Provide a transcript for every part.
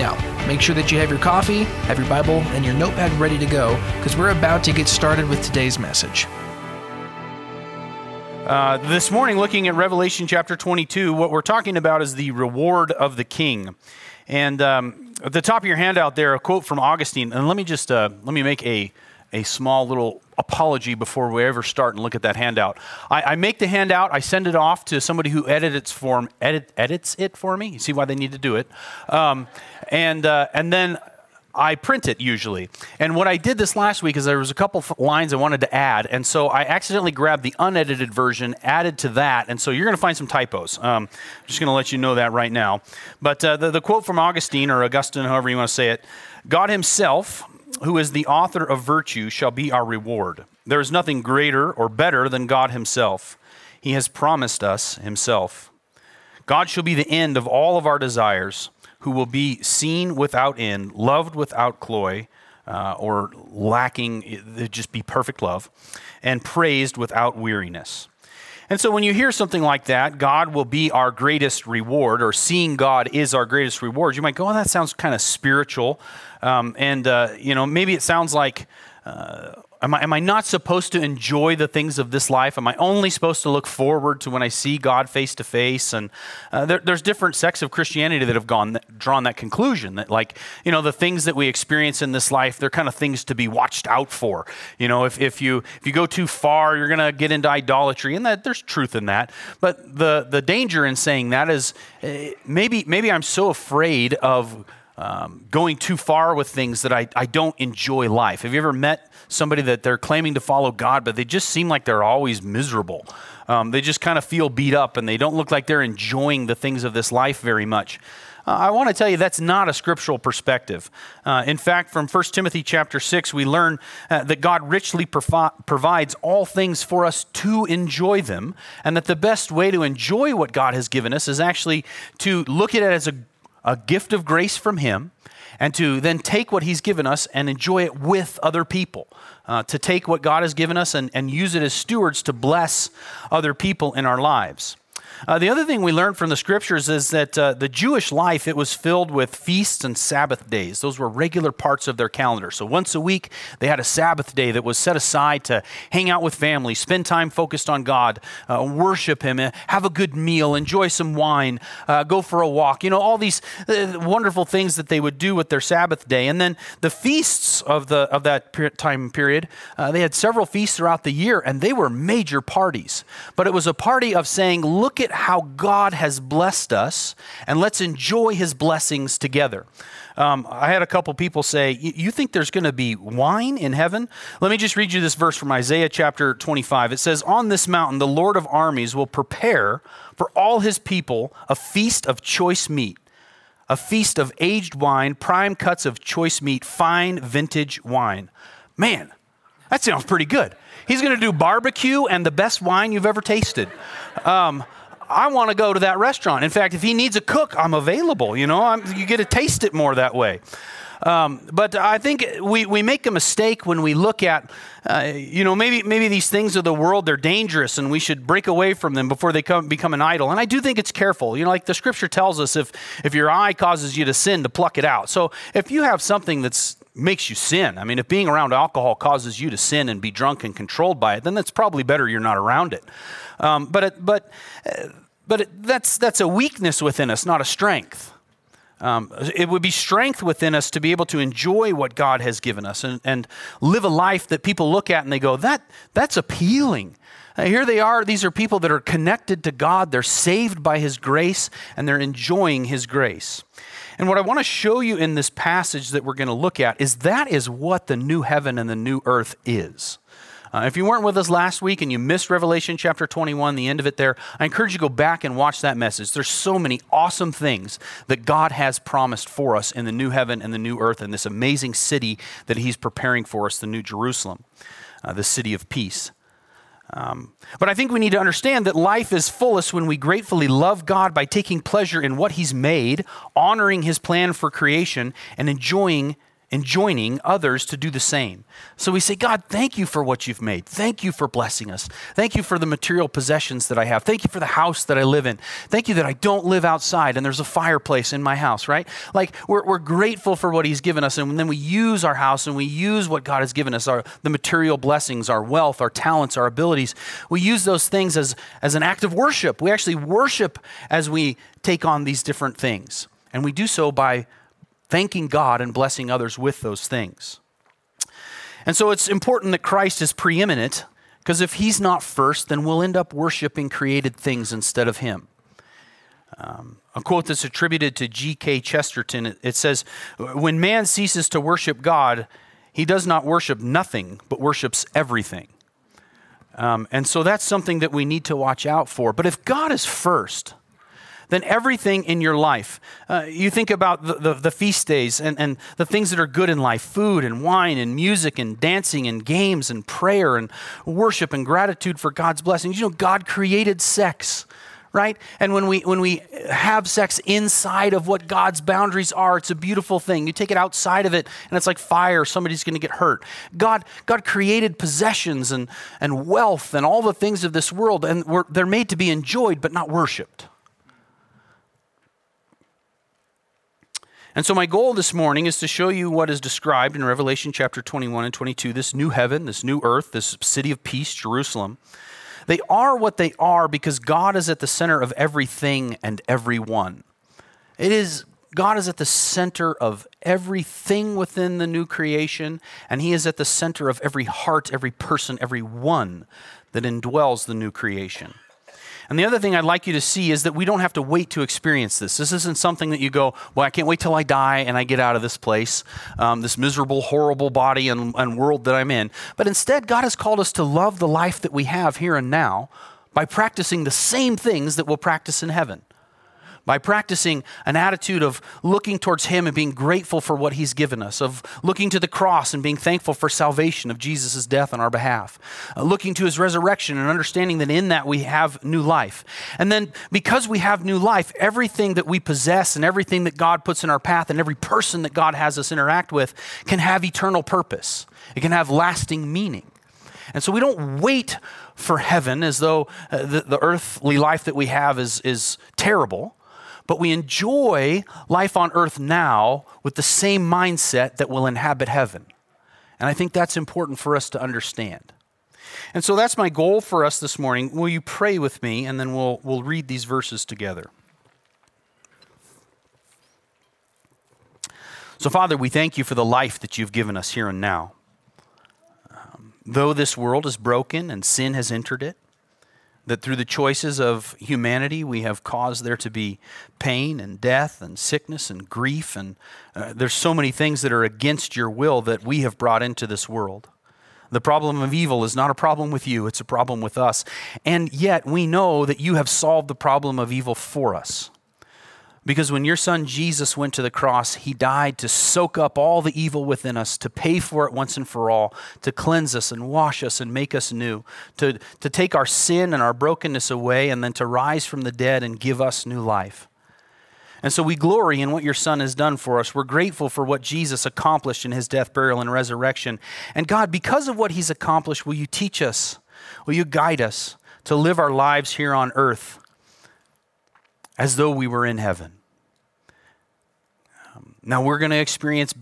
Now, make sure that you have your coffee, have your Bible, and your notepad ready to go because we're about to get started with today's message. Uh, this morning, looking at Revelation chapter 22, what we're talking about is the reward of the king. And um, at the top of your handout there, a quote from Augustine. And let me just uh, let me make a a small little apology before we ever start and look at that handout. I, I, make the handout, I send it off to somebody who edits form, edit, edits it for me. You see why they need to do it, um, and uh, and then I print it usually. And what I did this last week is there was a couple lines I wanted to add, and so I accidentally grabbed the unedited version, added to that, and so you're going to find some typos. Um, I'm just going to let you know that right now. But uh, the, the quote from Augustine or Augustine, however you want to say it, God Himself who is the author of virtue, shall be our reward. There is nothing greater or better than God Himself. He has promised us Himself. God shall be the end of all of our desires, who will be seen without end, loved without cloy, uh, or lacking, just be perfect love, and praised without weariness. And so when you hear something like that, God will be our greatest reward, or seeing God is our greatest reward, you might go, oh, that sounds kind of spiritual. Um, and, uh, you know, maybe it sounds like, uh, am, I, am I not supposed to enjoy the things of this life? Am I only supposed to look forward to when I see God face to face? And uh, there, there's different sects of Christianity that have gone drawn that conclusion that, like, you know, the things that we experience in this life, they're kind of things to be watched out for. You know, if, if you if you go too far, you're going to get into idolatry, and that there's truth in that. But the the danger in saying that is uh, maybe maybe I'm so afraid of um, going too far with things that I, I don't enjoy life. Have you ever met somebody that they're claiming to follow God, but they just seem like they're always miserable? Um, they just kind of feel beat up and they don't look like they're enjoying the things of this life very much. Uh, I want to tell you that's not a scriptural perspective. Uh, in fact, from 1 Timothy chapter 6, we learn uh, that God richly provi- provides all things for us to enjoy them, and that the best way to enjoy what God has given us is actually to look at it as a a gift of grace from Him, and to then take what He's given us and enjoy it with other people. Uh, to take what God has given us and, and use it as stewards to bless other people in our lives. Uh, the other thing we learned from the scriptures is that uh, the Jewish life it was filled with feasts and Sabbath days. Those were regular parts of their calendar. So once a week they had a Sabbath day that was set aside to hang out with family, spend time focused on God, uh, worship Him, uh, have a good meal, enjoy some wine, uh, go for a walk. You know all these uh, wonderful things that they would do with their Sabbath day. And then the feasts of the of that time period, they had several feasts throughout the year, and they were major parties. But it was a party of saying, "Look at how God has blessed us and let's enjoy his blessings together. Um, I had a couple people say, You think there's going to be wine in heaven? Let me just read you this verse from Isaiah chapter 25. It says, On this mountain, the Lord of armies will prepare for all his people a feast of choice meat, a feast of aged wine, prime cuts of choice meat, fine vintage wine. Man, that sounds pretty good. He's going to do barbecue and the best wine you've ever tasted. Um, I want to go to that restaurant. In fact, if he needs a cook, I'm available. You know, I'm, you get to taste it more that way. Um, but I think we, we make a mistake when we look at, uh, you know, maybe, maybe these things of the world, they're dangerous and we should break away from them before they come, become an idol. And I do think it's careful. You know, like the scripture tells us if, if your eye causes you to sin, to pluck it out. So if you have something that's makes you sin. I mean, if being around alcohol causes you to sin and be drunk and controlled by it, then that's probably better you're not around it. Um, but it, but uh, but it, that's that's a weakness within us, not a strength. Um, it would be strength within us to be able to enjoy what God has given us and, and live a life that people look at and they go, that, that's appealing. Uh, here they are. These are people that are connected to God. They're saved by His grace and they're enjoying His grace. And what I want to show you in this passage that we're going to look at is that is what the new heaven and the new earth is. Uh, if you weren't with us last week and you missed Revelation chapter 21, the end of it there, I encourage you to go back and watch that message. There's so many awesome things that God has promised for us in the new heaven and the new earth and this amazing city that He's preparing for us, the New Jerusalem, uh, the city of peace. Um, but I think we need to understand that life is fullest when we gratefully love God by taking pleasure in what He's made, honoring His plan for creation, and enjoying and joining others to do the same. So we say, God, thank you for what you've made. Thank you for blessing us. Thank you for the material possessions that I have. Thank you for the house that I live in. Thank you that I don't live outside and there's a fireplace in my house, right? Like we're, we're grateful for what he's given us. And then we use our house and we use what God has given us, our, the material blessings, our wealth, our talents, our abilities. We use those things as, as an act of worship. We actually worship as we take on these different things. And we do so by thanking God and blessing others with those things. And so it's important that Christ is preeminent because if he's not first, then we'll end up worshiping created things instead of him. Um, a quote that's attributed to G.K. Chesterton it says, When man ceases to worship God, he does not worship nothing, but worships everything. Um, and so that's something that we need to watch out for. But if God is first, then everything in your life. Uh, you think about the, the, the, feast days and, and the things that are good in life food and wine and music and dancing and games and prayer and worship and gratitude for God's blessings. You know, God created sex right? And when we when we have sex inside of what god's boundaries are it's a beautiful thing. You take it outside of it and it's like fire. Somebody's going to get hurt. God god created possessions and and wealth and all the things of this world and they're made to be enjoyed but not worshiped And so, my goal this morning is to show you what is described in Revelation chapter 21 and 22 this new heaven, this new earth, this city of peace, Jerusalem. They are what they are because God is at the center of everything and everyone. It is God is at the center of everything within the new creation, and He is at the center of every heart, every person, every one that indwells the new creation. And the other thing I'd like you to see is that we don't have to wait to experience this. This isn't something that you go, well, I can't wait till I die and I get out of this place, um, this miserable, horrible body and, and world that I'm in. But instead, God has called us to love the life that we have here and now by practicing the same things that we'll practice in heaven by practicing an attitude of looking towards Him and being grateful for what He's given us, of looking to the cross and being thankful for salvation of Jesus' death on our behalf, uh, looking to His resurrection and understanding that in that we have new life. And then because we have new life, everything that we possess and everything that God puts in our path and every person that God has us interact with can have eternal purpose, it can have lasting meaning. And so we don't wait for heaven as though uh, the, the, earthly life that we have is, is terrible but we enjoy life on earth now with the same mindset that will inhabit heaven. And I think that's important for us to understand. And so that's my goal for us this morning. Will you pray with me and then we'll, we'll read these verses together? So, Father, we thank you for the life that you've given us here and now. Um, though this world is broken and sin has entered it, that through the choices of humanity, we have caused there to be pain and death and sickness and grief. And uh, there's so many things that are against your will that we have brought into this world. The problem of evil is not a problem with you, it's a problem with us. And yet, we know that you have solved the problem of evil for us. Because when your son Jesus went to the cross, he died to soak up all the evil within us, to pay for it once and for all, to cleanse us and wash us and make us new, to, to take our sin and our brokenness away, and then to rise from the dead and give us new life. And so we glory in what your son has done for us. We're grateful for what Jesus accomplished in his death, burial, and resurrection. And God, because of what he's accomplished, will you teach us? Will you guide us to live our lives here on earth as though we were in heaven. Um, now we're going to experience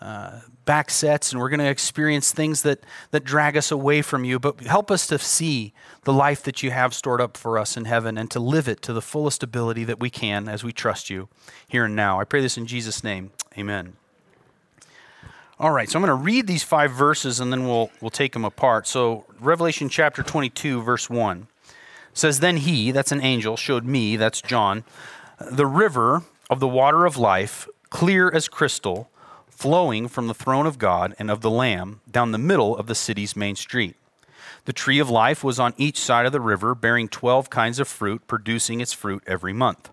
uh, back sets and we're going to experience things that, that drag us away from you, but help us to see the life that you have stored up for us in heaven and to live it to the fullest ability that we can as we trust you here and now. I pray this in Jesus' name. Amen. All right, so I'm going to read these five verses and then we'll, we'll take them apart. So, Revelation chapter 22, verse 1 says, Then he, that's an angel, showed me, that's John, the river of the water of life, clear as crystal, flowing from the throne of God and of the Lamb down the middle of the city's main street. The tree of life was on each side of the river, bearing 12 kinds of fruit, producing its fruit every month.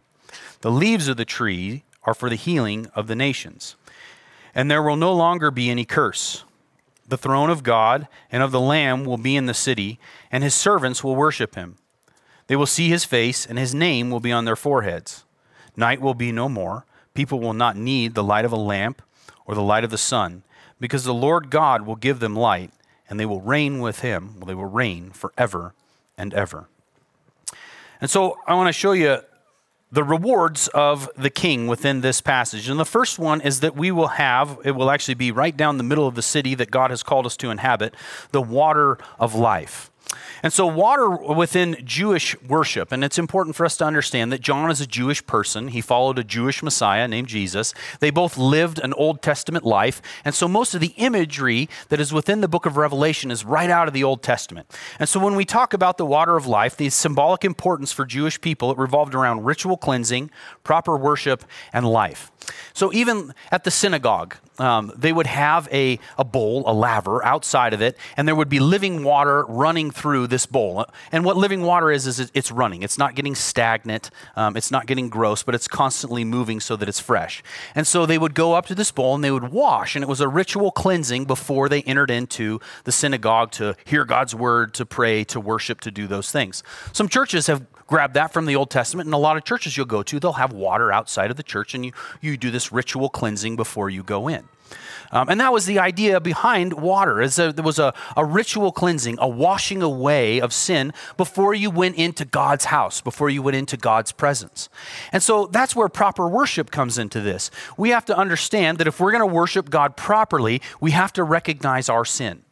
The leaves of the tree are for the healing of the nations. And there will no longer be any curse. The throne of God and of the Lamb will be in the city, and his servants will worship him. They will see his face, and his name will be on their foreheads. Night will be no more. People will not need the light of a lamp or the light of the sun, because the Lord God will give them light, and they will reign with him. Well, they will reign forever and ever. And so I want to show you the rewards of the king within this passage. And the first one is that we will have, it will actually be right down the middle of the city that God has called us to inhabit, the water of life. And so, water within Jewish worship, and it's important for us to understand that John is a Jewish person. He followed a Jewish Messiah named Jesus. They both lived an Old Testament life. And so, most of the imagery that is within the book of Revelation is right out of the Old Testament. And so, when we talk about the water of life, the symbolic importance for Jewish people, it revolved around ritual cleansing, proper worship, and life. So, even at the synagogue, um, they would have a, a bowl, a laver outside of it, and there would be living water running through this bowl. And what living water is, is it's running. It's not getting stagnant, um, it's not getting gross, but it's constantly moving so that it's fresh. And so they would go up to this bowl and they would wash, and it was a ritual cleansing before they entered into the synagogue to hear God's word, to pray, to worship, to do those things. Some churches have grab that from the Old Testament. And a lot of churches you'll go to, they'll have water outside of the church, and you, you do this ritual cleansing before you go in. Um, and that was the idea behind water. Is there was a, a ritual cleansing, a washing away of sin before you went into God's house, before you went into God's presence. And so that's where proper worship comes into this. We have to understand that if we're going to worship God properly, we have to recognize our sin.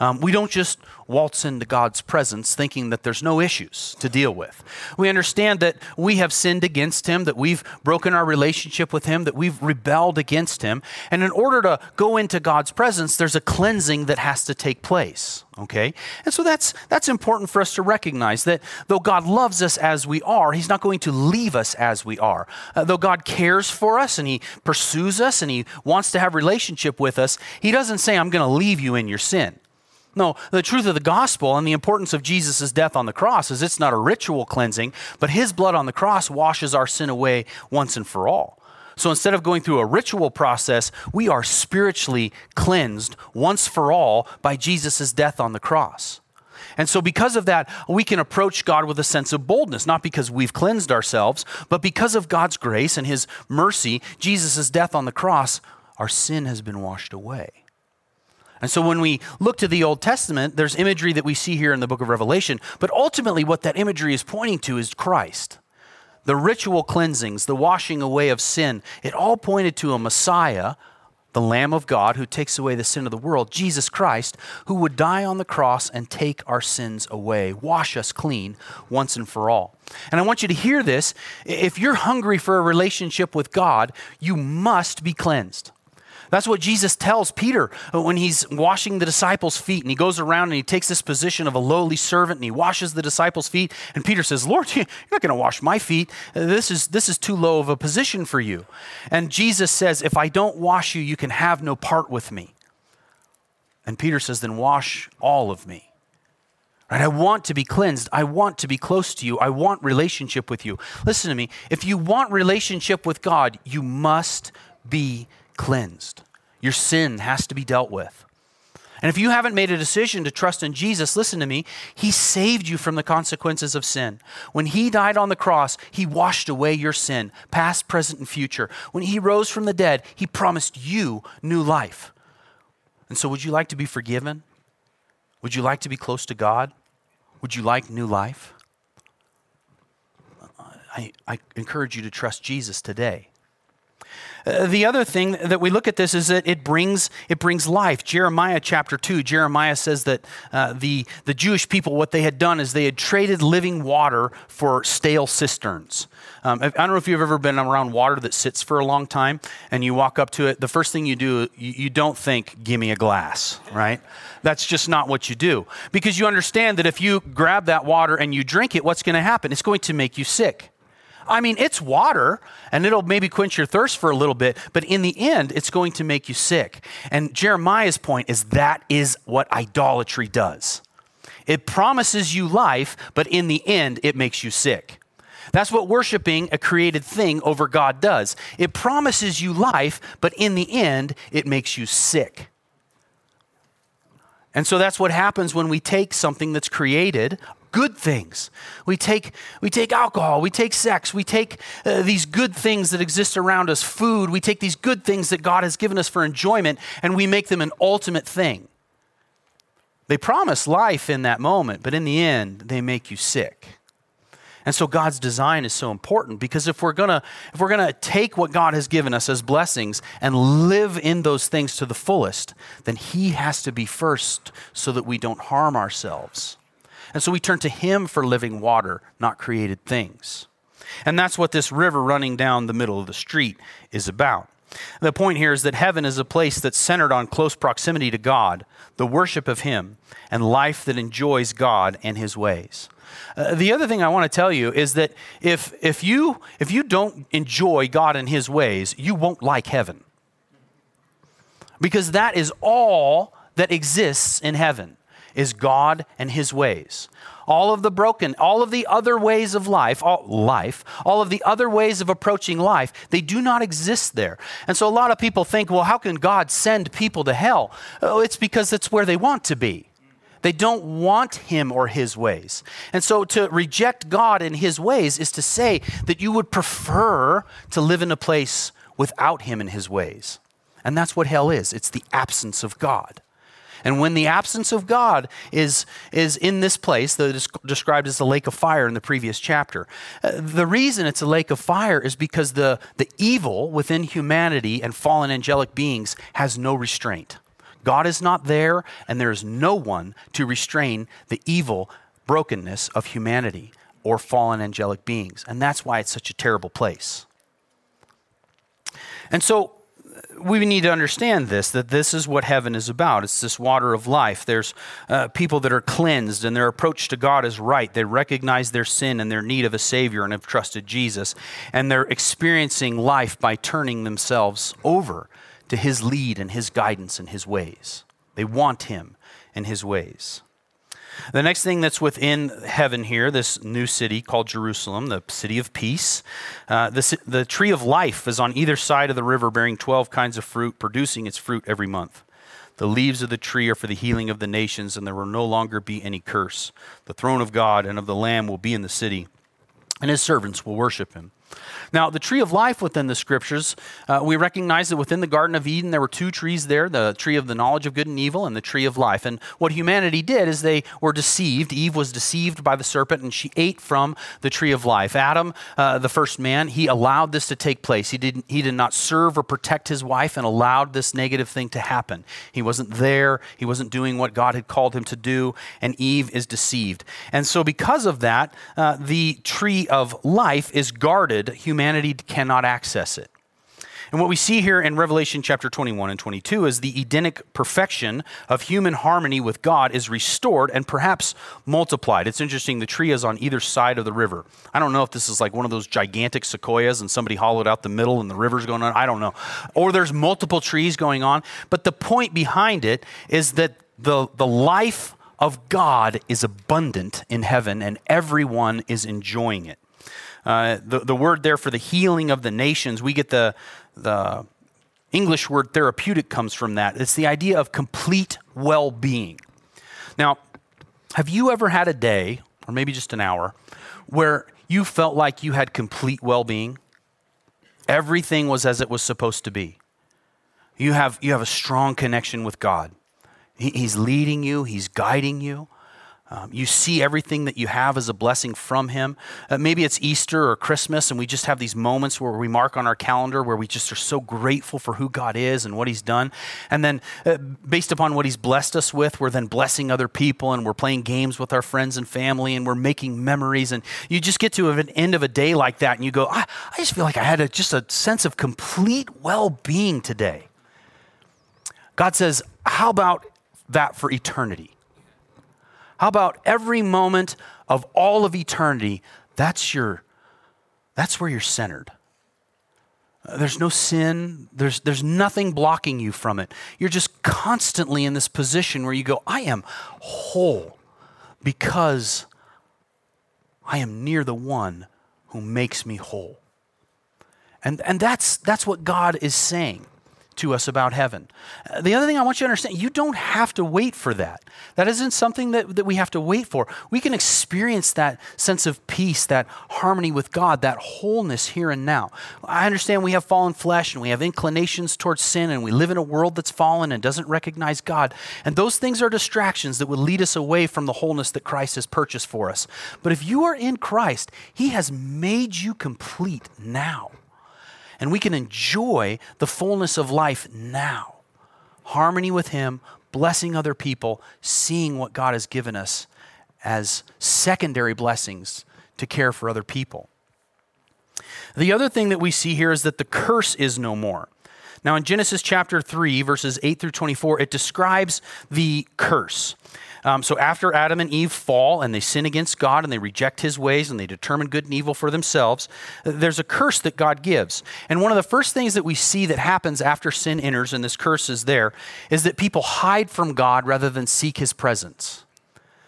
Um, we don't just waltz into God's presence thinking that there's no issues to deal with. We understand that we have sinned against Him, that we've broken our relationship with Him, that we've rebelled against Him. And in order to go into God's presence, there's a cleansing that has to take place. Okay? And so that's, that's important for us to recognize that though God loves us as we are, He's not going to leave us as we are. Uh, though God cares for us and He pursues us and He wants to have relationship with us, He doesn't say, I'm going to leave you in your sin. No, the truth of the gospel and the importance of Jesus' death on the cross is it's not a ritual cleansing, but his blood on the cross washes our sin away once and for all. So instead of going through a ritual process, we are spiritually cleansed once for all by Jesus' death on the cross. And so, because of that, we can approach God with a sense of boldness, not because we've cleansed ourselves, but because of God's grace and His mercy, Jesus' death on the cross, our sin has been washed away. And so when we look to the Old Testament, there's imagery that we see here in the book of Revelation, but ultimately what that imagery is pointing to is Christ. The ritual cleansings, the washing away of sin, it all pointed to a Messiah, the Lamb of God who takes away the sin of the world, Jesus Christ, who would die on the cross and take our sins away, wash us clean once and for all. And I want you to hear this. If you're hungry for a relationship with God, you must be cleansed. That's what Jesus tells Peter uh, when he's washing the disciples' feet. And he goes around and he takes this position of a lowly servant and he washes the disciples' feet. And Peter says, Lord, you're not going to wash my feet. Uh, this is, this is too low of a position for you. And Jesus says, If I don't wash you, you can have no part with me. And Peter says, Then wash all of me. Right? I want to be cleansed. I want to be close to you. I want relationship with you. Listen to me. If you want relationship with God, you must be cleansed. Your sin has to be dealt with. And if you haven't made a decision to trust in Jesus, listen to me, He saved you from the consequences of sin. When He died on the cross, He washed away your sin, past, present, and future. When He rose from the dead, He promised you new life. And so, would you like to be forgiven? Would you like to be close to God? Would you like new life? I, I encourage you to trust Jesus today. Uh, the other thing that we look at this is that it brings, it brings life. Jeremiah chapter 2, Jeremiah says that uh, the, the Jewish people, what they had done is they had traded living water for stale cisterns. Um, I don't know if you've ever been around water that sits for a long time and you walk up to it. The first thing you do, you, you don't think, give me a glass, right? That's just not what you do. Because you understand that if you grab that water and you drink it, what's going to happen? It's going to make you sick. I mean, it's water and it'll maybe quench your thirst for a little bit, but in the end, it's going to make you sick. And Jeremiah's point is that is what idolatry does. It promises you life, but in the end, it makes you sick. That's what worshiping a created thing over God does. It promises you life, but in the end, it makes you sick. And so that's what happens when we take something that's created, good things. We take, we take alcohol, we take sex, we take uh, these good things that exist around us, food, we take these good things that God has given us for enjoyment, and we make them an ultimate thing. They promise life in that moment, but in the end, they make you sick. And so God's design is so important because if we're to if we're to take what God has given us as blessings and live in those things to the fullest, then he has to be first so that we don't harm ourselves. And so we turn to him for living water, not created things. And that's what this river running down the middle of the street is about. The point here is that heaven is a place that's centered on close proximity to God, the worship of Him, and life that enjoys God and His ways. Uh, the other thing I want to tell you is that if, if, you, if you don't enjoy God and His ways, you won't like heaven. Because that is all that exists in heaven is God and His ways. All of the broken, all of the other ways of life, all, life, all of the other ways of approaching life, they do not exist there. And so a lot of people think, well, how can God send people to hell? Oh, it's because it's where they want to be. They don't want him or his ways. And so to reject God and his ways is to say that you would prefer to live in a place without him and his ways. And that's what hell is it's the absence of God. And when the absence of God is, is in this place, that is described as the lake of fire in the previous chapter, uh, the reason it's a lake of fire is because the, the evil within humanity and fallen angelic beings has no restraint. God is not there, and there is no one to restrain the evil brokenness of humanity or fallen angelic beings. And that's why it's such a terrible place. And so we need to understand this that this is what heaven is about. It's this water of life. There's uh, people that are cleansed, and their approach to God is right. They recognize their sin and their need of a Savior and have trusted Jesus. And they're experiencing life by turning themselves over to his lead and his guidance and his ways. They want him and his ways. The next thing that's within heaven here, this new city called Jerusalem, the city of peace, uh, the, the tree of life is on either side of the river, bearing 12 kinds of fruit, producing its fruit every month. The leaves of the tree are for the healing of the nations, and there will no longer be any curse. The throne of God and of the Lamb will be in the city, and his servants will worship him. Now, the tree of life within the scriptures, uh, we recognize that within the Garden of Eden, there were two trees there the tree of the knowledge of good and evil and the tree of life. And what humanity did is they were deceived. Eve was deceived by the serpent and she ate from the tree of life. Adam, uh, the first man, he allowed this to take place. He, didn't, he did not serve or protect his wife and allowed this negative thing to happen. He wasn't there, he wasn't doing what God had called him to do, and Eve is deceived. And so, because of that, uh, the tree of life is guarded. Humanity humanity cannot access it. And what we see here in Revelation chapter 21 and 22 is the Edenic perfection of human harmony with God is restored and perhaps multiplied. It's interesting, the tree is on either side of the river. I don't know if this is like one of those gigantic sequoias and somebody hollowed out the middle and the river's going on. I don't know. Or there's multiple trees going on. But the point behind it is that the, the life of God is abundant in heaven and everyone is enjoying it. Uh, the, the word there for the healing of the nations, we get the, the English word therapeutic comes from that. It's the idea of complete well being. Now, have you ever had a day, or maybe just an hour, where you felt like you had complete well being? Everything was as it was supposed to be. You have, you have a strong connection with God. He, he's leading you, He's guiding you. Um, you see everything that you have as a blessing from Him. Uh, maybe it's Easter or Christmas, and we just have these moments where we mark on our calendar where we just are so grateful for who God is and what He's done. And then, uh, based upon what He's blessed us with, we're then blessing other people and we're playing games with our friends and family and we're making memories. And you just get to an end of a day like that and you go, I, I just feel like I had a, just a sense of complete well being today. God says, How about that for eternity? How about every moment of all of eternity? That's your that's where you're centered. Uh, there's no sin. There's, there's nothing blocking you from it. You're just constantly in this position where you go, I am whole. because I am near the one who makes me whole. And, and that's, that's what God is saying to us about heaven. Uh, the other thing I want you to understand, you don't have to wait for that. That isn't something that, that we have to wait for. We can experience that sense of peace, that harmony with God, that wholeness here and now. I understand we have fallen flesh and we have inclinations towards sin and we live in a world that's fallen and doesn't recognize God. And those things are distractions that would lead us away from the wholeness that Christ has purchased for us. But if you are in Christ, He has made you complete now and we can enjoy the fullness of life now. Harmony with Him, blessing other people, seeing what God has given us as secondary blessings to care for other people. The other thing that we see here is that the curse is no more. Now, in Genesis chapter 3, verses 8 through 24, it describes the curse. Um, so after Adam and Eve fall and they sin against God and they reject his ways and they determine good and evil for themselves, there's a curse that God gives. And one of the first things that we see that happens after sin enters, and this curse is there, is that people hide from God rather than seek his presence.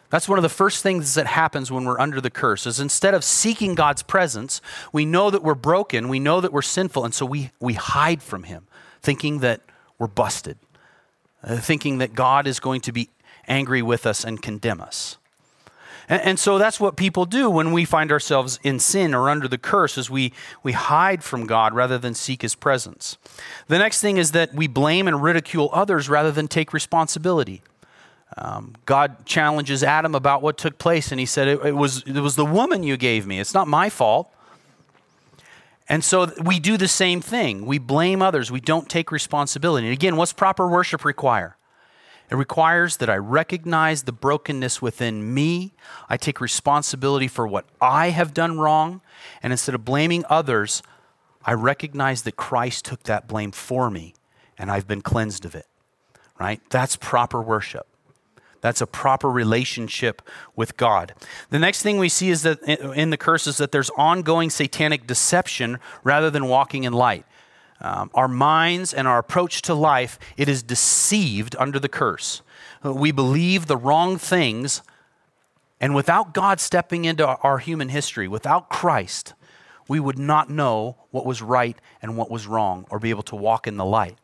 That's one of the first things that happens when we're under the curse is instead of seeking God's presence, we know that we're broken, we know that we're sinful, and so we, we hide from him, thinking that we're busted, uh, thinking that God is going to be angry with us and condemn us. And, and, so that's what people do when we find ourselves in sin or under the curse is we, we hide from God rather than seek his presence. The next thing is that we blame and ridicule others rather than take responsibility. Um, God challenges Adam about what took place, and he said, it, it, was, it was the woman you gave me. It's not my fault. And so we do the same thing. We blame others. We don't take responsibility. And again, what's proper worship require? It requires that I recognize the brokenness within me. I take responsibility for what I have done wrong. And instead of blaming others, I recognize that Christ took that blame for me and I've been cleansed of it. Right? That's proper worship. That's a proper relationship with God. The next thing we see is that in the curse is that there's ongoing satanic deception rather than walking in light um, our minds and our approach to life, it is deceived under the curse. We believe the wrong things, and without God stepping into our human history, without Christ, we would not know what was right and what was wrong or be able to walk in the light.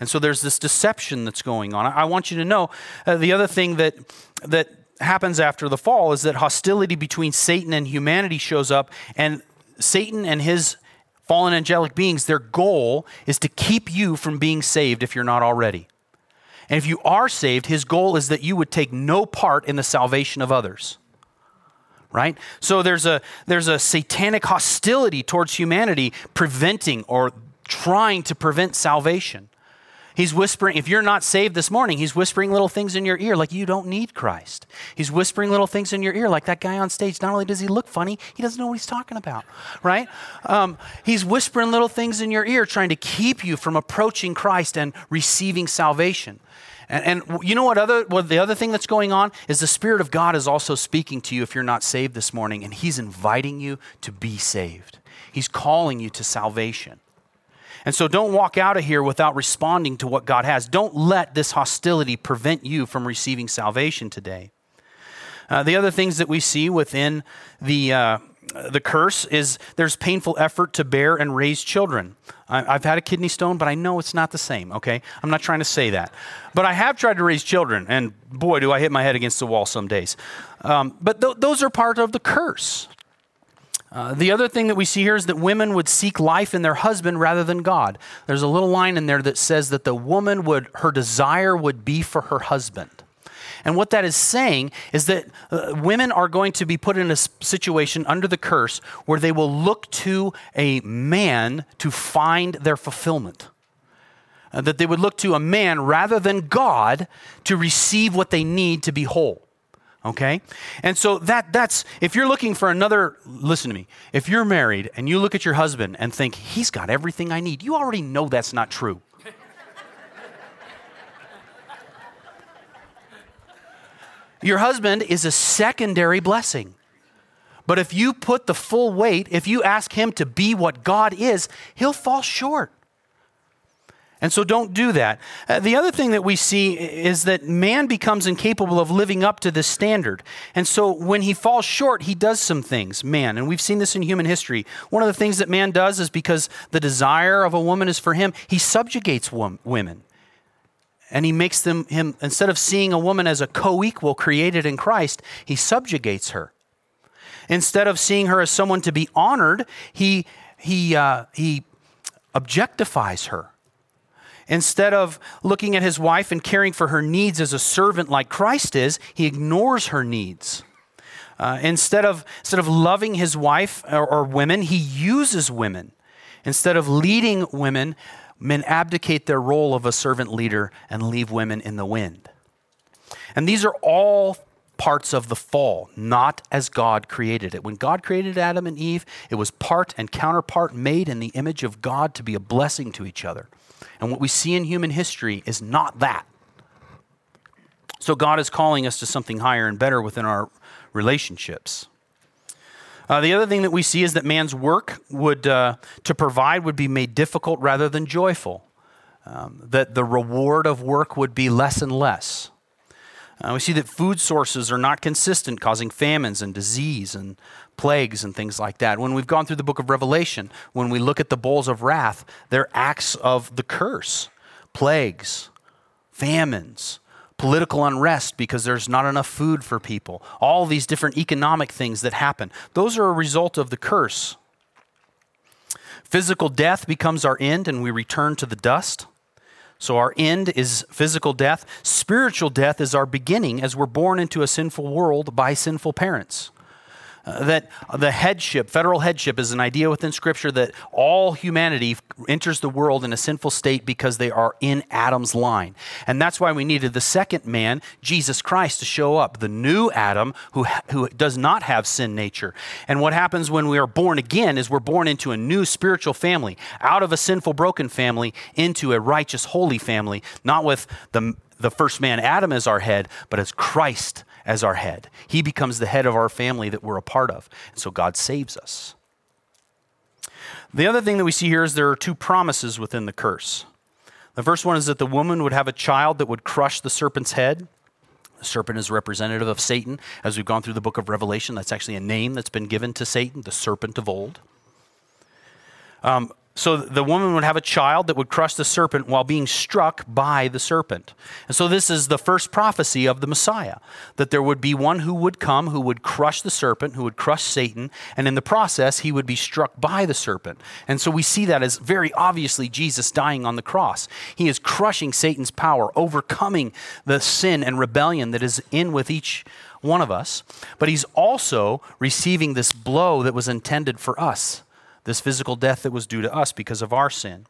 And so there's this deception that's going on. I want you to know uh, the other thing that, that happens after the fall is that hostility between Satan and humanity shows up, and Satan and his fallen angelic beings, their goal is to keep you from being saved if you're not already. And if you are saved, his goal is that you would take no part in the salvation of others. Right? So there's a there's a satanic hostility towards humanity preventing or trying to prevent salvation. He's whispering, if you're not saved this morning, he's whispering little things in your ear like you don't need Christ. He's whispering little things in your ear like that guy on stage. Not only does he look funny, he doesn't know what he's talking about, right? Um, he's whispering little things in your ear trying to keep you from approaching Christ and receiving salvation. And, and, you know what other what the other thing that's going on is the Spirit of God is also speaking to you if you're not saved this morning, and He's inviting you to be saved. He's calling you to salvation. And so don't walk out of here without responding to what God has. Don't let this hostility prevent you from receiving salvation today. Uh, the other things that we see within the, uh, the curse is there's painful effort to bear and raise children. I, have had a kidney stone, but I know it's not the same, okay? I'm not trying to say that. But I have tried to raise children, and boy, do I hit my head against the wall some days. Um, but th- those are part of the curse. Uh, the other thing that we see here is that women would seek life in their husband rather than God. There's a little line in there that says that the woman would, her desire would be for her husband. And what that is saying is that uh, women are going to be put in a situation under the curse where they will look to a man to find their fulfillment. Uh, that they would look to a man rather than God to receive what they need to be whole okay? And so that that's if you're looking for another listen to me if you're married and you look at your husband and think he's got everything i need you already know that's not true. Your husband is a secondary blessing. But if you put the full weight if you ask him to be what god is he'll fall short And so don't do that. Uh, the other thing that we see is that man becomes incapable of living up to this standard. And so when he falls short, he does some things, man. And we've seen this in human history. One of the things that man does is because the desire of a woman is for him, he subjugates wom- women. And he makes them, him, instead of seeing a woman as a co equal created in Christ, he subjugates her. Instead of seeing her as someone to be honored, he, he, uh, he objectifies her. Instead of looking at his wife and caring for her needs as a servant like Christ is, he ignores her needs. Uh, instead, of, instead of loving his wife or, or women, he uses women. Instead of leading women, men abdicate their role of a servant leader and leave women in the wind. And these are all parts of the fall, not as God created it. When God created Adam and Eve, it was part and counterpart made in the image of God to be a blessing to each other. And what we see in human history is not that. So God is calling us to something higher and better within our relationships. Uh, the other thing that we see is that man's work would uh, to provide would be made difficult rather than joyful. Um, that the reward of work would be less and less. Uh, we see that food sources are not consistent, causing famines and disease and plagues and things like that. When we've gone through the book of Revelation, when we look at the bowls of wrath, they're acts of the curse plagues, famines, political unrest because there's not enough food for people, all these different economic things that happen. Those are a result of the curse. Physical death becomes our end and we return to the dust. So our end is physical death. Spiritual death is our beginning as we're born into a sinful world by sinful parents. That the headship, federal headship, is an idea within Scripture that all humanity enters the world in a sinful state because they are in Adam's line. And that's why we needed the second man, Jesus Christ, to show up, the new Adam who, who does not have sin nature. And what happens when we are born again is we're born into a new spiritual family, out of a sinful, broken family, into a righteous, holy family, not with the, the first man, Adam, as our head, but as Christ as our head. He becomes the head of our family that we're a part of. And so God saves us. The other thing that we see here is there are two promises within the curse. The first one is that the woman would have a child that would crush the serpent's head. The serpent is representative of Satan. As we've gone through the book of Revelation, that's actually a name that's been given to Satan, the serpent of old. Um, so the woman would have a child that would crush the serpent while being struck by the serpent. And so this is the first prophecy of the Messiah that there would be one who would come who would crush the serpent, who would crush Satan, and in the process he would be struck by the serpent. And so we see that as very obviously Jesus dying on the cross. He is crushing Satan's power, overcoming the sin and rebellion that is in with each one of us, but he's also receiving this blow that was intended for us this physical death that was due to us because of our sin.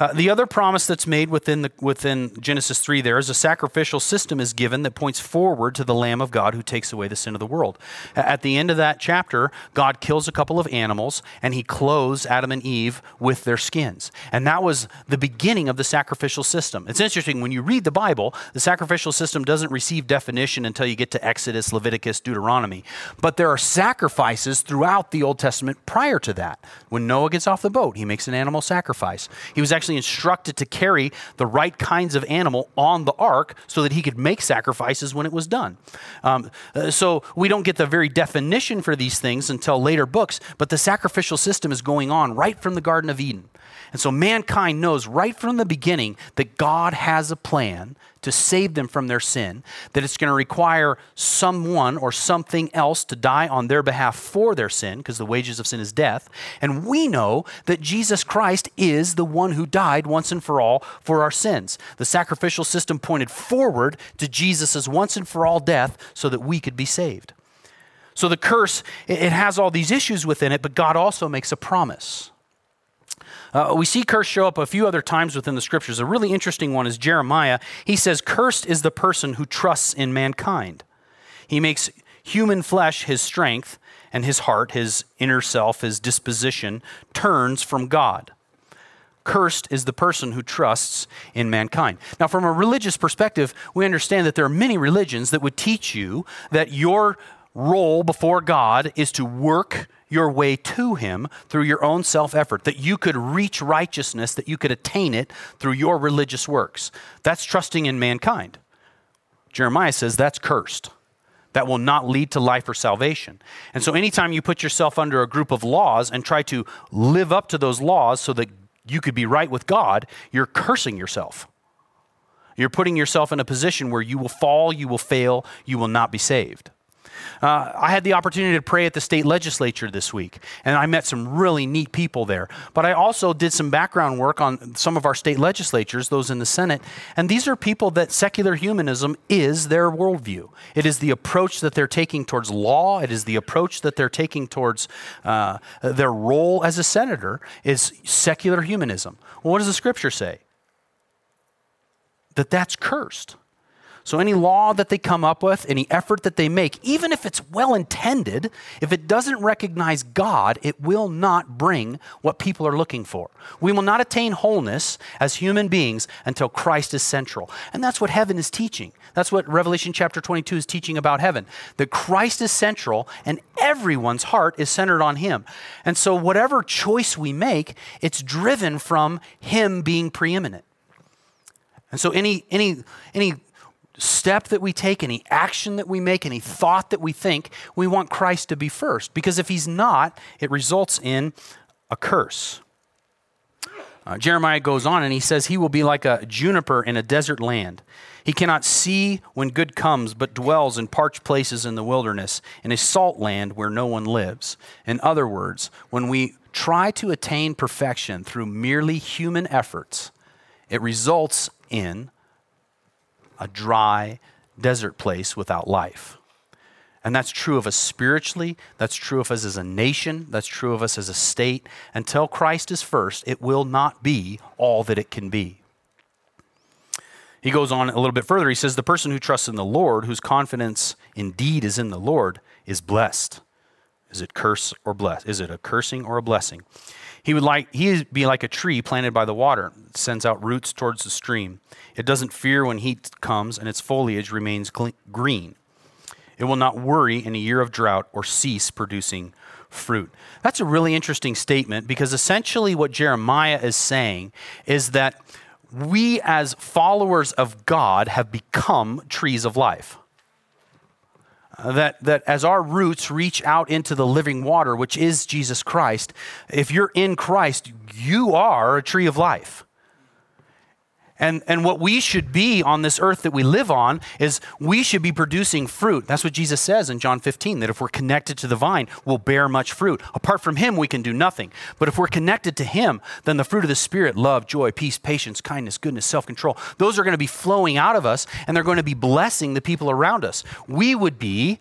Uh, the other promise that's made within, the, within Genesis 3 there is a sacrificial system is given that points forward to the Lamb of God who takes away the sin of the world. At the end of that chapter, God kills a couple of animals and he clothes Adam and Eve with their skins. And that was the beginning of the sacrificial system. It's interesting, when you read the Bible, the sacrificial system doesn't receive definition until you get to Exodus, Leviticus, Deuteronomy. But there are sacrifices throughout the Old Testament prior to that. When Noah gets off the boat, he makes an animal sacrifice. He was actually actually instructed to carry the right kinds of animal on the ark so that he could make sacrifices when it was done. Um, uh, so we don't get the very definition for these things until later books, but the sacrificial system is going on right from the Garden of Eden. And so mankind knows right from the beginning that God has a plan to save them from their sin, that it's going to require someone or something else to die on their behalf for their sin, because the wages of sin is death. And we know that Jesus Christ is the one who died once and for all for our sins. The sacrificial system pointed forward to Jesus' once and for all death so that we could be saved. So the curse, it has all these issues within it, but God also makes a promise. Uh, we see curse show up a few other times within the scriptures. A really interesting one is Jeremiah. He says, Cursed is the person who trusts in mankind. He makes human flesh his strength, and his heart, his inner self, his disposition, turns from God. Cursed is the person who trusts in mankind. Now, from a religious perspective, we understand that there are many religions that would teach you that your role before God is to work your way to Him through your own self effort, that you could reach righteousness, that you could attain it through your religious works. That's trusting in mankind. Jeremiah says that's cursed. That will not lead to life or salvation. And so, anytime you put yourself under a group of laws and try to live up to those laws so that you could be right with God, you're cursing yourself. You're putting yourself in a position where you will fall, you will fail, you will not be saved. Uh, I had the opportunity to pray at the state legislature this week, and I met some really neat people there. But I also did some background work on some of our state legislatures, those in the Senate, and these are people that secular humanism is their worldview. It is the approach that they're taking towards law, it is the approach that they're taking towards uh, their role as a senator, is secular humanism. Well, what does the scripture say? That that's cursed. So, any law that they come up with, any effort that they make, even if it's well intended, if it doesn't recognize God, it will not bring what people are looking for. We will not attain wholeness as human beings until Christ is central. And that's what heaven is teaching. That's what Revelation chapter 22 is teaching about heaven that Christ is central and everyone's heart is centered on Him. And so, whatever choice we make, it's driven from Him being preeminent. And so, any, any, any step that we take, any action that we make, any thought that we think, we want Christ to be first. Because if he's not, it results in a curse. Uh, Jeremiah goes on and he says, He will be like a juniper in a desert land. He cannot see when good comes, but dwells in parched places in the wilderness, in a salt land where no one lives. In other words, when we try to attain perfection through merely human efforts, it results in a dry desert place without life. And that's true of us spiritually. That's true of us as a nation. That's true of us as a state. Until Christ is first, it will not be all that it can be. He goes on a little bit further. He says, The person who trusts in the Lord, whose confidence indeed is in the Lord, is blessed. Is it curse or bless? Is it a cursing or a blessing? He would like he'd be like a tree planted by the water, sends out roots towards the stream. It doesn't fear when heat comes, and its foliage remains green. It will not worry in a year of drought or cease producing fruit. That's a really interesting statement because essentially what Jeremiah is saying is that we, as followers of God, have become trees of life that, that as our roots reach out into the living water, which is Jesus Christ, if you're in Christ, you are a tree of life. And, and what we should be on this earth that we live on is we should be producing fruit. That's what Jesus says in John 15 that if we're connected to the vine, we'll bear much fruit. Apart from Him, we can do nothing. But if we're connected to Him, then the fruit of the Spirit love, joy, peace, patience, kindness, goodness, self control those are going to be flowing out of us and they're going to be blessing the people around us. We would be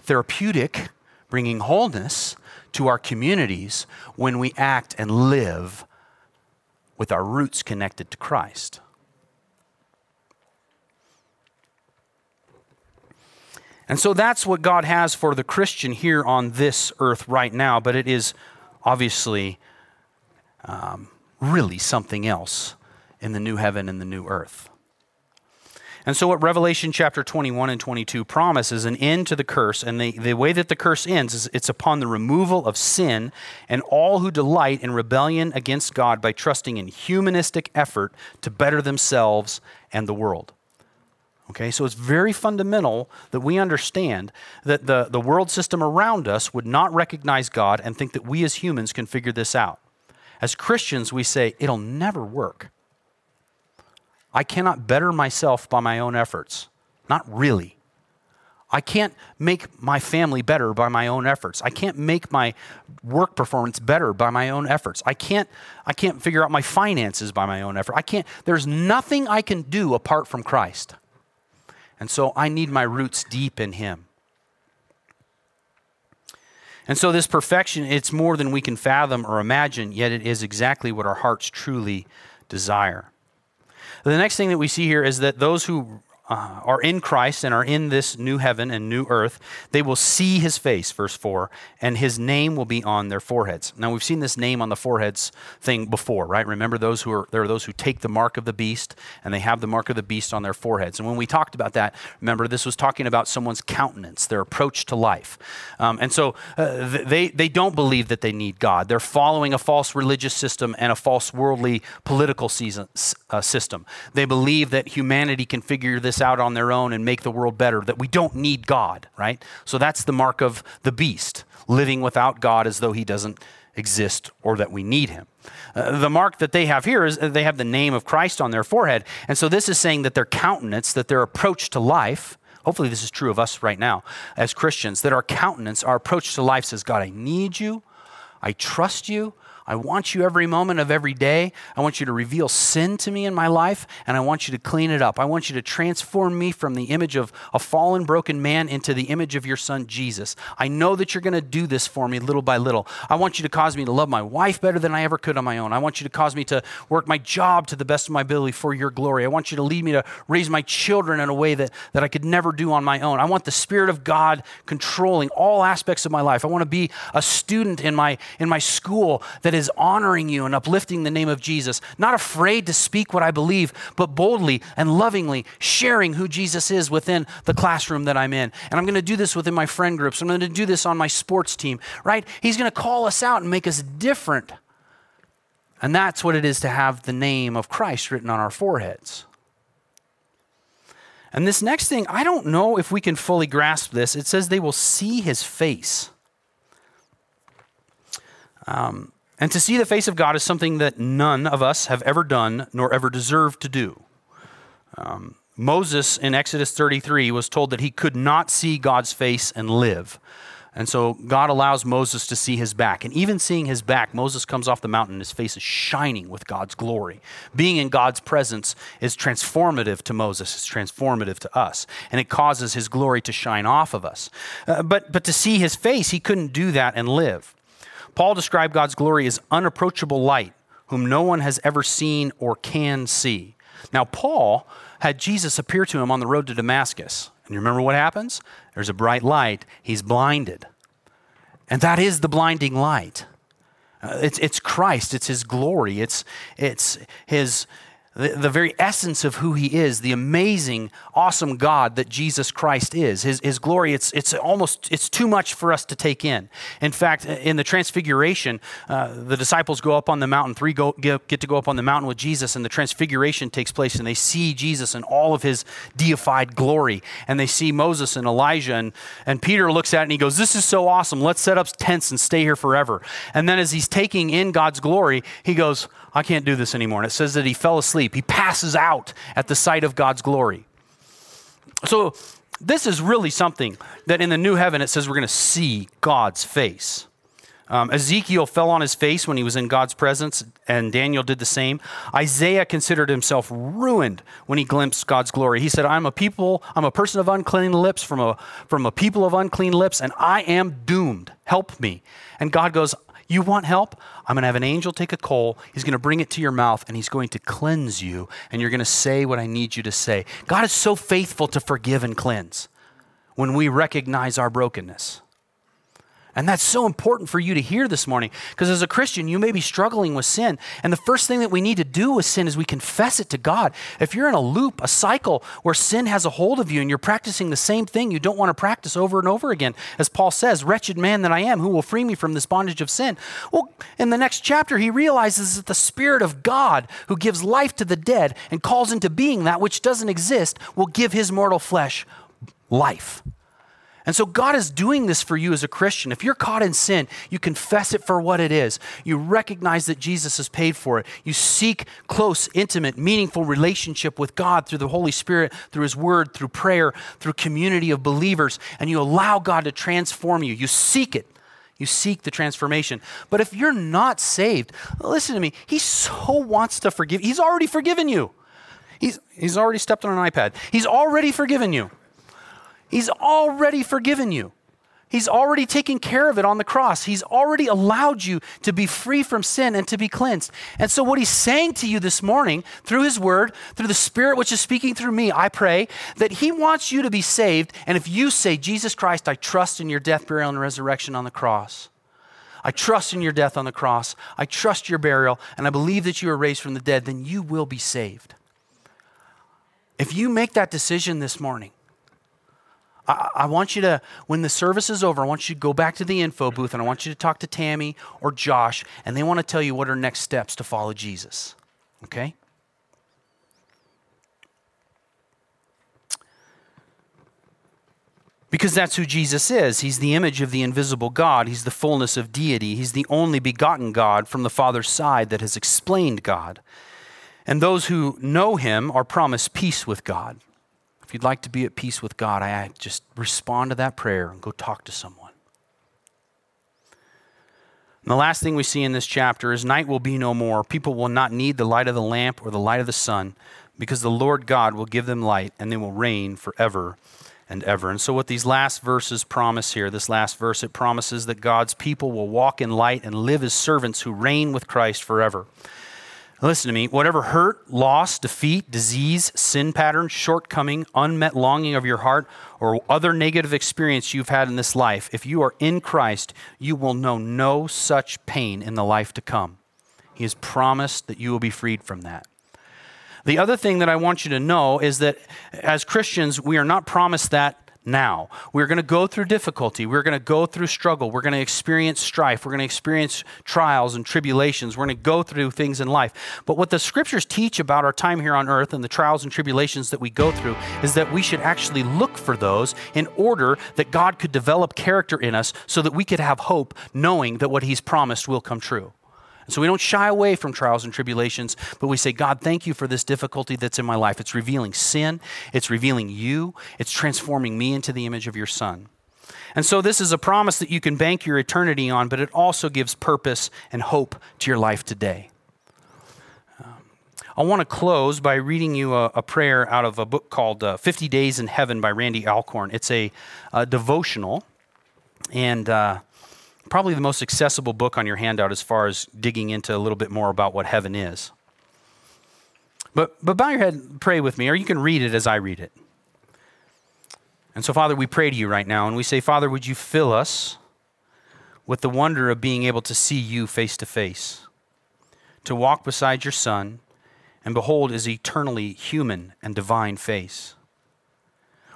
therapeutic, bringing wholeness to our communities when we act and live with our roots connected to Christ. And so that's what God has for the Christian here on this earth right now, but it is obviously um, really something else in the new heaven and the new earth. And so, what Revelation chapter 21 and 22 promises an end to the curse, and the, the way that the curse ends is it's upon the removal of sin and all who delight in rebellion against God by trusting in humanistic effort to better themselves and the world. Okay, so it's very fundamental that we understand that the, the world system around us would not recognize God and think that we as humans can figure this out. As Christians, we say, it'll never work. I cannot better myself by my own efforts. Not really. I can't make my family better by my own efforts. I can't make my work performance better by my own efforts. I can't I can't figure out my finances by my own effort. I can't there's nothing I can do apart from Christ. And so I need my roots deep in Him. And so this perfection, it's more than we can fathom or imagine, yet it is exactly what our hearts truly desire. The next thing that we see here is that those who uh, are in Christ and are in this new heaven and new earth, they will see his face, verse 4, and his name will be on their foreheads. Now, we've seen this name on the foreheads thing before, right? Remember, those who are, there are those who take the mark of the beast and they have the mark of the beast on their foreheads. And when we talked about that, remember, this was talking about someone's countenance, their approach to life. Um, and so uh, they, they don't believe that they need God. They're following a false religious system and a false worldly political season, uh, system. They believe that humanity can figure this this out on their own and make the world better, that we don't need God, right? So that's the mark of the beast, living without God as though he doesn't exist or that we need him. Uh, the mark that they have here is they have the name of Christ on their forehead. And so this is saying that their countenance, that their approach to life, hopefully this is true of us right now as Christians, that our countenance, our approach to life says, God, I need you. I trust you. I want you every moment of every day. I want you to reveal sin to me in my life, and I want you to clean it up. I want you to transform me from the image of a fallen, broken man into the image of your son, Jesus. I know that you're going to do this for me little by little. I want you to cause me to love my wife better than I ever could on my own. I want you to cause me to work my job to the best of my ability for your glory. I want you to lead me to raise my children in a way that, that I could never do on my own. I want the Spirit of God controlling all aspects of my life. I want to be a student in my, in my school that that is honoring you and uplifting the name of Jesus, not afraid to speak what I believe, but boldly and lovingly sharing who Jesus is within the classroom that I'm in. And I'm going to do this within my friend groups. I'm going to do this on my sports team, right? He's going to call us out and make us different. And that's what it is to have the name of Christ written on our foreheads. And this next thing, I don't know if we can fully grasp this. It says they will see his face. Um, and to see the face of God is something that none of us have ever done nor ever deserved to do. Um, Moses in Exodus 33 was told that he could not see God's face and live. And so God allows Moses to see his back. And even seeing his back, Moses comes off the mountain, and his face is shining with God's glory. Being in God's presence is transformative to Moses, it's transformative to us. And it causes his glory to shine off of us. Uh, but, but to see his face, he couldn't do that and live. Paul described God's glory as unapproachable light, whom no one has ever seen or can see. Now, Paul had Jesus appear to him on the road to Damascus. And you remember what happens? There's a bright light, he's blinded. And that is the blinding light. Uh, it's, it's Christ, it's his glory, it's, it's his, the, the very essence of who he is, the amazing, awesome God that Jesus Christ is. His, his glory, it's, it's almost, it's too much for us to take in. In fact, in the transfiguration, uh, the disciples go up on the mountain, three go, get, get to go up on the mountain with Jesus, and the transfiguration takes place, and they see Jesus in all of his deified glory. And they see Moses and Elijah, and, and Peter looks at it and he goes, This is so awesome. Let's set up tents and stay here forever. And then as he's taking in God's glory, he goes, I can't do this anymore. And it says that he fell asleep. He passes out at the sight of God's glory. So, this is really something that in the new heaven it says we're going to see God's face. Um, Ezekiel fell on his face when he was in God's presence, and Daniel did the same. Isaiah considered himself ruined when he glimpsed God's glory. He said, I'm a people, I'm a person of unclean lips from a, from a people of unclean lips, and I am doomed. Help me. And God goes, you want help? I'm going to have an angel take a coal. He's going to bring it to your mouth and he's going to cleanse you. And you're going to say what I need you to say. God is so faithful to forgive and cleanse when we recognize our brokenness. And that's so important for you to hear this morning because as a Christian, you may be struggling with sin. And the first thing that we need to do with sin is we confess it to God. If you're in a loop, a cycle where sin has a hold of you and you're practicing the same thing you don't want to practice over and over again, as Paul says, wretched man that I am, who will free me from this bondage of sin? Well, in the next chapter, he realizes that the Spirit of God, who gives life to the dead and calls into being that which doesn't exist, will give his mortal flesh life. And so God is doing this for you as a Christian. If you're caught in sin, you confess it for what it is. You recognize that Jesus has paid for it. You seek close, intimate, meaningful relationship with God through the Holy Spirit, through His Word, through prayer, through community of believers, and you allow God to transform you. You seek it. You seek the transformation. But if you're not saved, listen to me. He so wants to forgive. He's already forgiven you. He's, he's already stepped on an iPad. He's already forgiven you. He's already forgiven you. He's already taken care of it on the cross. He's already allowed you to be free from sin and to be cleansed. And so, what He's saying to you this morning through His Word, through the Spirit which is speaking through me, I pray that He wants you to be saved. And if you say, Jesus Christ, I trust in your death, burial, and resurrection on the cross, I trust in your death on the cross, I trust your burial, and I believe that you are raised from the dead, then you will be saved. If you make that decision this morning, I, want you to, when the service is over, I want you to go back to the info booth and I want you to talk to Tammy or Josh, and they want to tell you what are next steps to follow Jesus. Okay? Because that's who Jesus is. He's the image of the invisible God. He's the fullness of deity. He's the only begotten God from the Father's side that has explained God. And those who know him are promised peace with God. You'd like to be at peace with God, I just respond to that prayer and go talk to someone. And the last thing we see in this chapter is night will be no more. People will not need the light of the lamp or the light of the sun because the Lord God will give them light and they will reign forever and ever. And so, what these last verses promise here, this last verse, it promises that God's people will walk in light and live as servants who reign with Christ forever. Listen to me. Whatever hurt, loss, defeat, disease, sin pattern, shortcoming, unmet longing of your heart, or other negative experience you've had in this life, if you are in Christ, you will know no such pain in the life to come. He has promised that you will be freed from that. The other thing that I want you to know is that as Christians, we are not promised that now. We're going to go through difficulty. We're going to go through struggle. We're going to experience strife. We're going to experience trials and tribulations. We're going to go through things in life. But what the scriptures teach about our time here on earth and the trials and tribulations that we go through is that we should actually look for those in order that God could develop character in us so that we could have hope knowing that what He's promised will come true. And so we don't shy away from trials and tribulations, but we say, God, thank you for this difficulty that's in my life. It's revealing sin, it's revealing you, it's transforming me into the image of your Son. And so this is a promise that you can bank your eternity on, but it also gives purpose and hope to your life today. Um, I want to close by reading you a, a, prayer out of a book called uh, 50 Days in Heaven by Randy Alcorn. It's a, a devotional, and uh, probably the most accessible book on your handout as far as digging into a little bit more about what heaven is. But, but bow your head, pray with me, or you can read it as I read it. And so, Father, we pray to you right now, and we say, Father, would you fill us with the wonder of being able to see you face to face, to walk beside your Son, and behold his eternally human and divine face.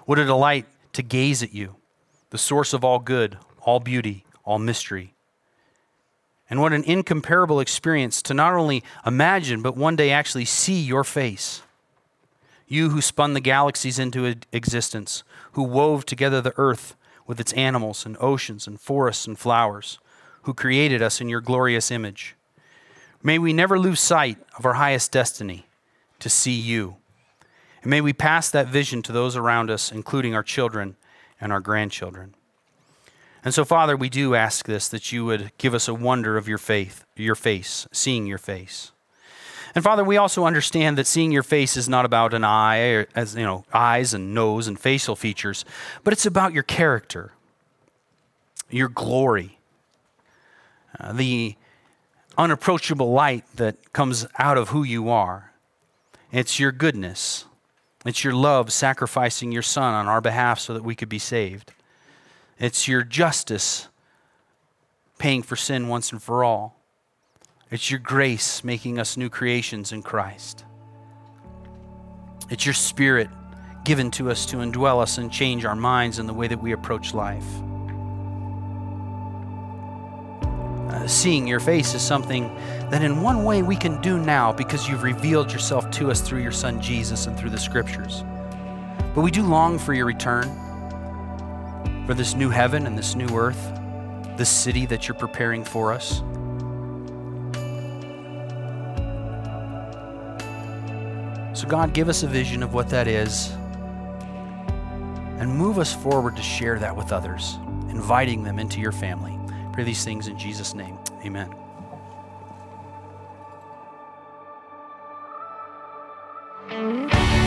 What a delight to gaze at you, the source of all good, all beauty, all mystery. And what an incomparable experience to not only imagine, but one day actually see your face. You who spun the galaxies into existence, who wove together the earth with its animals and oceans and forests and flowers, who created us in your glorious image. May we never lose sight of our highest destiny to see you. And may we pass that vision to those around us, including our children and our grandchildren. And so, Father, we do ask this that you would give us a wonder of your faith, your face, seeing your face. And Father, we also understand that seeing your face is not about an eye, or, as you know, eyes and nose and facial features, but it's about your character, your glory, uh, the unapproachable light that comes out of who you are. It's your goodness. It's your love sacrificing your son on our behalf so that we could be saved. It's your justice paying for sin once and for all. It's your grace making us new creations in Christ. It's your spirit given to us to indwell us and change our minds and the way that we approach life. Uh, seeing your face is something that, in one way, we can do now because you've revealed yourself to us through your Son Jesus and through the Scriptures. But we do long for your return for this new heaven and this new earth, this city that you're preparing for us. So, God, give us a vision of what that is and move us forward to share that with others, inviting them into your family. Pray these things in Jesus' name. Amen.